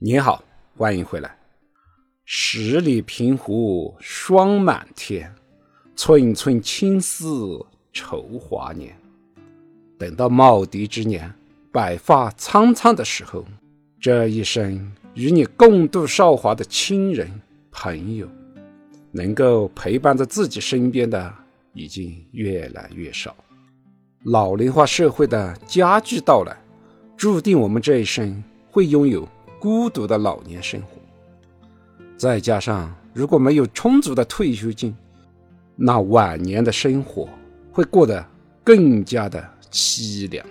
你好，欢迎回来。十里平湖霜满天，寸寸青丝愁华年。等到耄耋之年，白发苍苍的时候，这一生与你共度韶华的亲人朋友，能够陪伴在自己身边的已经越来越少。老龄化社会的加剧到来，注定我们这一生会拥有。孤独的老年生活，再加上如果没有充足的退休金，那晚年的生活会过得更加的凄凉。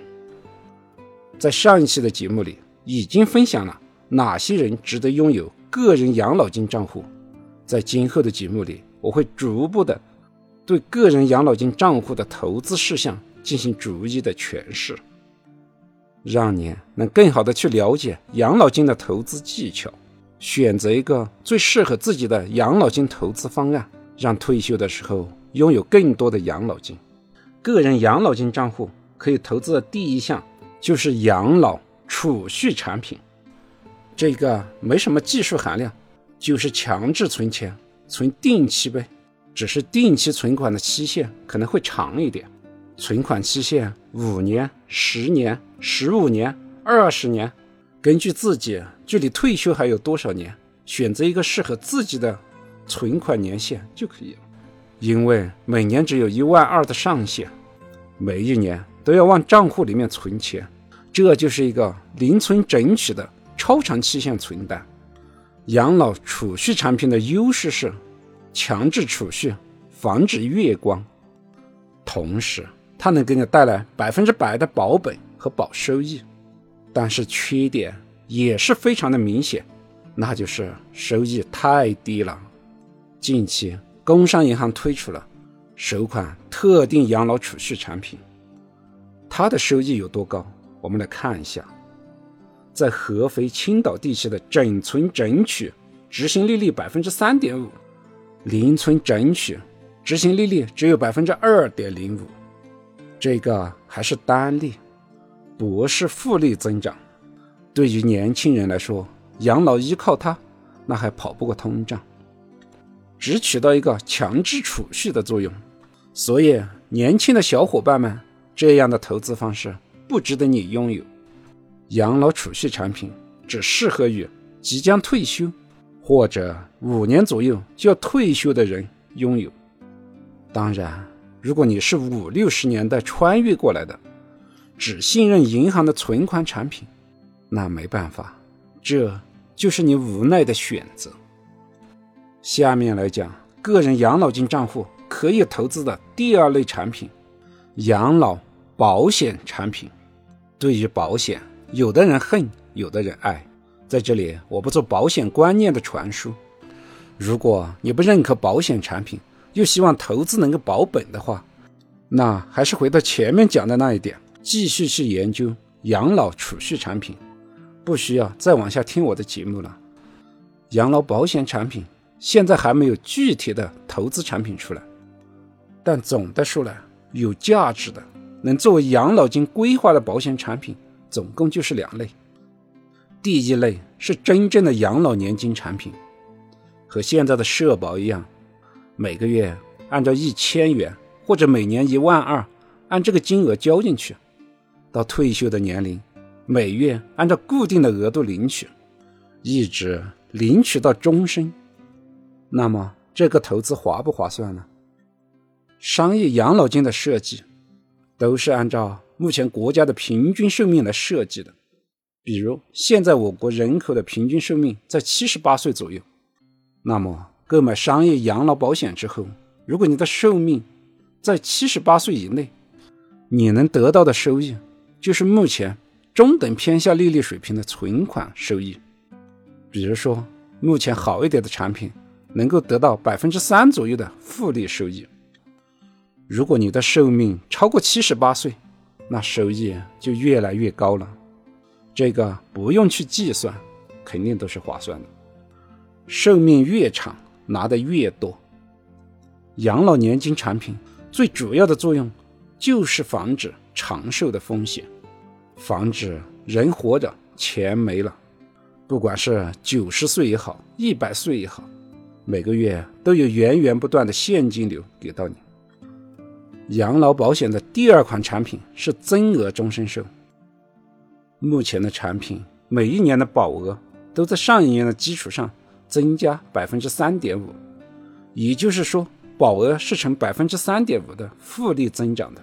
在上一期的节目里，已经分享了哪些人值得拥有个人养老金账户。在今后的节目里，我会逐步的对个人养老金账户的投资事项进行逐一的诠释。让你能更好的去了解养老金的投资技巧，选择一个最适合自己的养老金投资方案，让退休的时候拥有更多的养老金。个人养老金账户可以投资的第一项就是养老储蓄产品，这个没什么技术含量，就是强制存钱，存定期呗，只是定期存款的期限可能会长一点。存款期限五年、十年、十五年、二十年，根据自己距离退休还有多少年，选择一个适合自己的存款年限就可以了。因为每年只有一万二的上限，每一年都要往账户里面存钱，这就是一个零存整取的超长期限存单。养老储蓄产品的优势是强制储蓄，防止月光，同时。它能给你带来百分之百的保本和保收益，但是缺点也是非常的明显，那就是收益太低了。近期工商银行推出了首款特定养老储蓄产品，它的收益有多高？我们来看一下，在合肥、青岛地区的整存整取执行利率百分之三点五，零存整取执行利率只有百分之二点零五。这个还是单利，不是复利增长。对于年轻人来说，养老依靠它，那还跑不过通胀，只起到一个强制储蓄的作用。所以，年轻的小伙伴们，这样的投资方式不值得你拥有。养老储蓄产品只适合于即将退休或者五年左右就要退休的人拥有。当然。如果你是五六十年代穿越过来的，只信任银行的存款产品，那没办法，这就是你无奈的选择。下面来讲个人养老金账户可以投资的第二类产品——养老保险产品。对于保险，有的人恨，有的人爱。在这里，我不做保险观念的传输。如果你不认可保险产品，又希望投资能够保本的话，那还是回到前面讲的那一点，继续去研究养老储蓄产品，不需要再往下听我的节目了。养老保险产品现在还没有具体的投资产品出来，但总的说来，有价值的能作为养老金规划的保险产品，总共就是两类。第一类是真正的养老年金产品，和现在的社保一样。每个月按照一千元或者每年一万二，按这个金额交进去，到退休的年龄，每月按照固定的额度领取，一直领取到终身。那么这个投资划不划算呢？商业养老金的设计都是按照目前国家的平均寿命来设计的，比如现在我国人口的平均寿命在七十八岁左右，那么。购买商业养老保险之后，如果你的寿命在七十八岁以内，你能得到的收益就是目前中等偏下利率水平的存款收益。比如说，目前好一点的产品能够得到百分之三左右的复利收益。如果你的寿命超过七十八岁，那收益就越来越高了。这个不用去计算，肯定都是划算的。寿命越长。拿的越多，养老年金产品最主要的作用就是防止长寿的风险，防止人活着钱没了。不管是九十岁也好，一百岁也好，每个月都有源源不断的现金流给到你。养老保险的第二款产品是增额终身寿。目前的产品每一年的保额都在上一年的基础上增加百分之三点五，也就是说，保额是呈百分之三点五的复利增长的。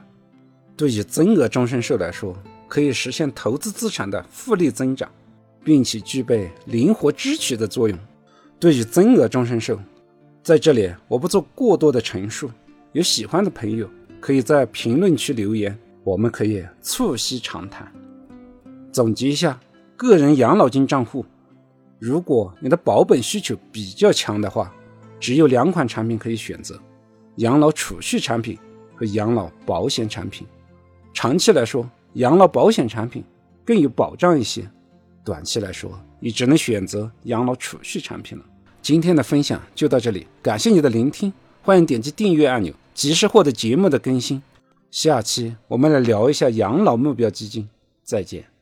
对于增额终身寿来说，可以实现投资资产的复利增长，并且具备灵活支取的作用。对于增额终身寿，在这里我不做过多的陈述。有喜欢的朋友可以在评论区留言，我们可以促膝长谈。总结一下，个人养老金账户，如果你的保本需求比较强的话，只有两款产品可以选择：养老储蓄产品和养老保险产品。长期来说，养老保险产品更有保障一些，短期来说，你只能选择养老储蓄产品了。今天的分享就到这里，感谢你的聆听，欢迎点击订阅按钮，及时获得节目的更新。下期我们来聊一下养老目标基金，再见。